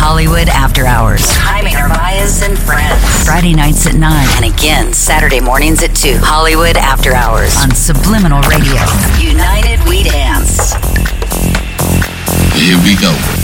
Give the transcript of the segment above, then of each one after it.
Hollywood After Hours. Jaime Narvaez and friends. Friday nights at 9 and again Saturday mornings at 2. Hollywood After Hours on Subliminal Radio. United We Dance. Here we go.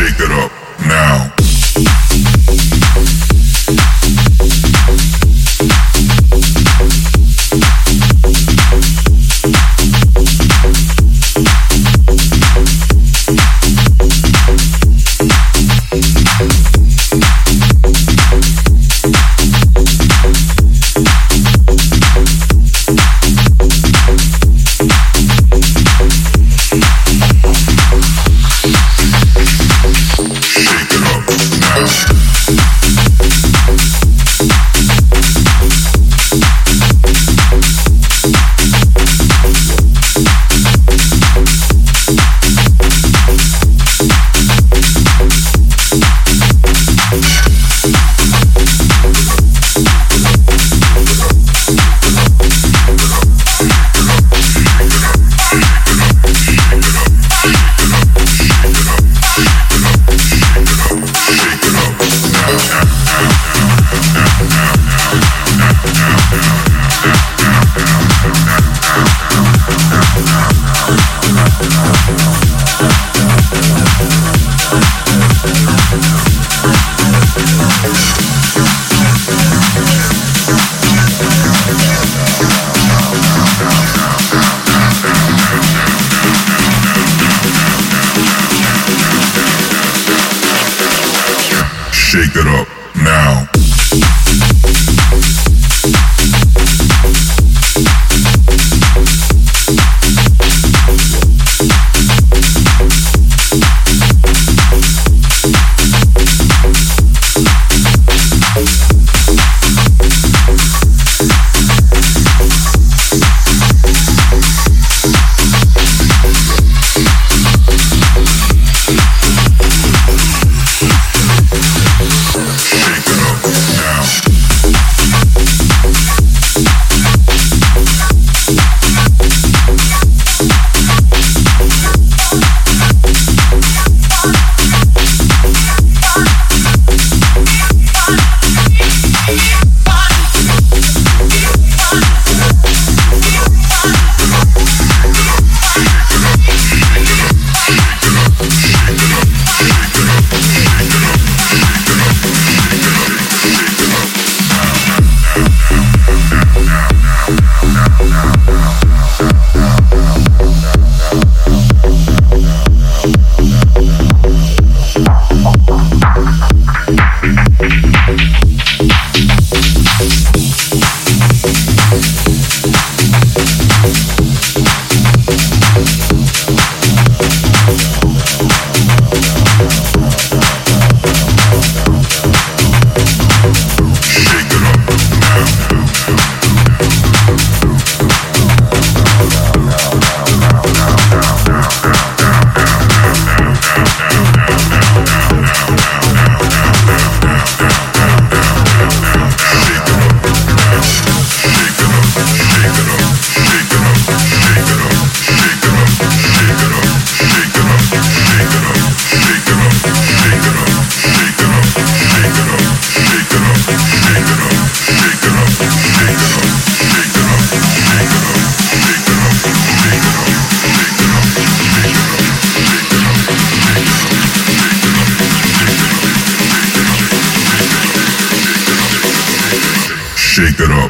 shake it up. shake that up.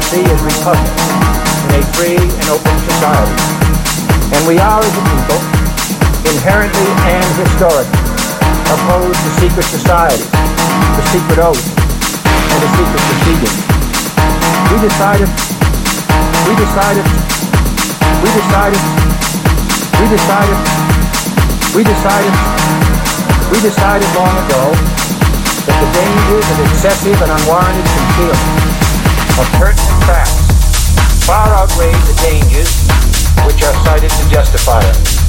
Democracy is repugnant in a free and open society. And we are, as a people, inherently and historically opposed to secret society, the secret oath, and the secret proceedings. We decided, we decided, we decided, we decided, we decided, we decided long ago that the dangers of excessive and unwarranted concealment of pertinent facts far outweigh the dangers which are cited to justify it.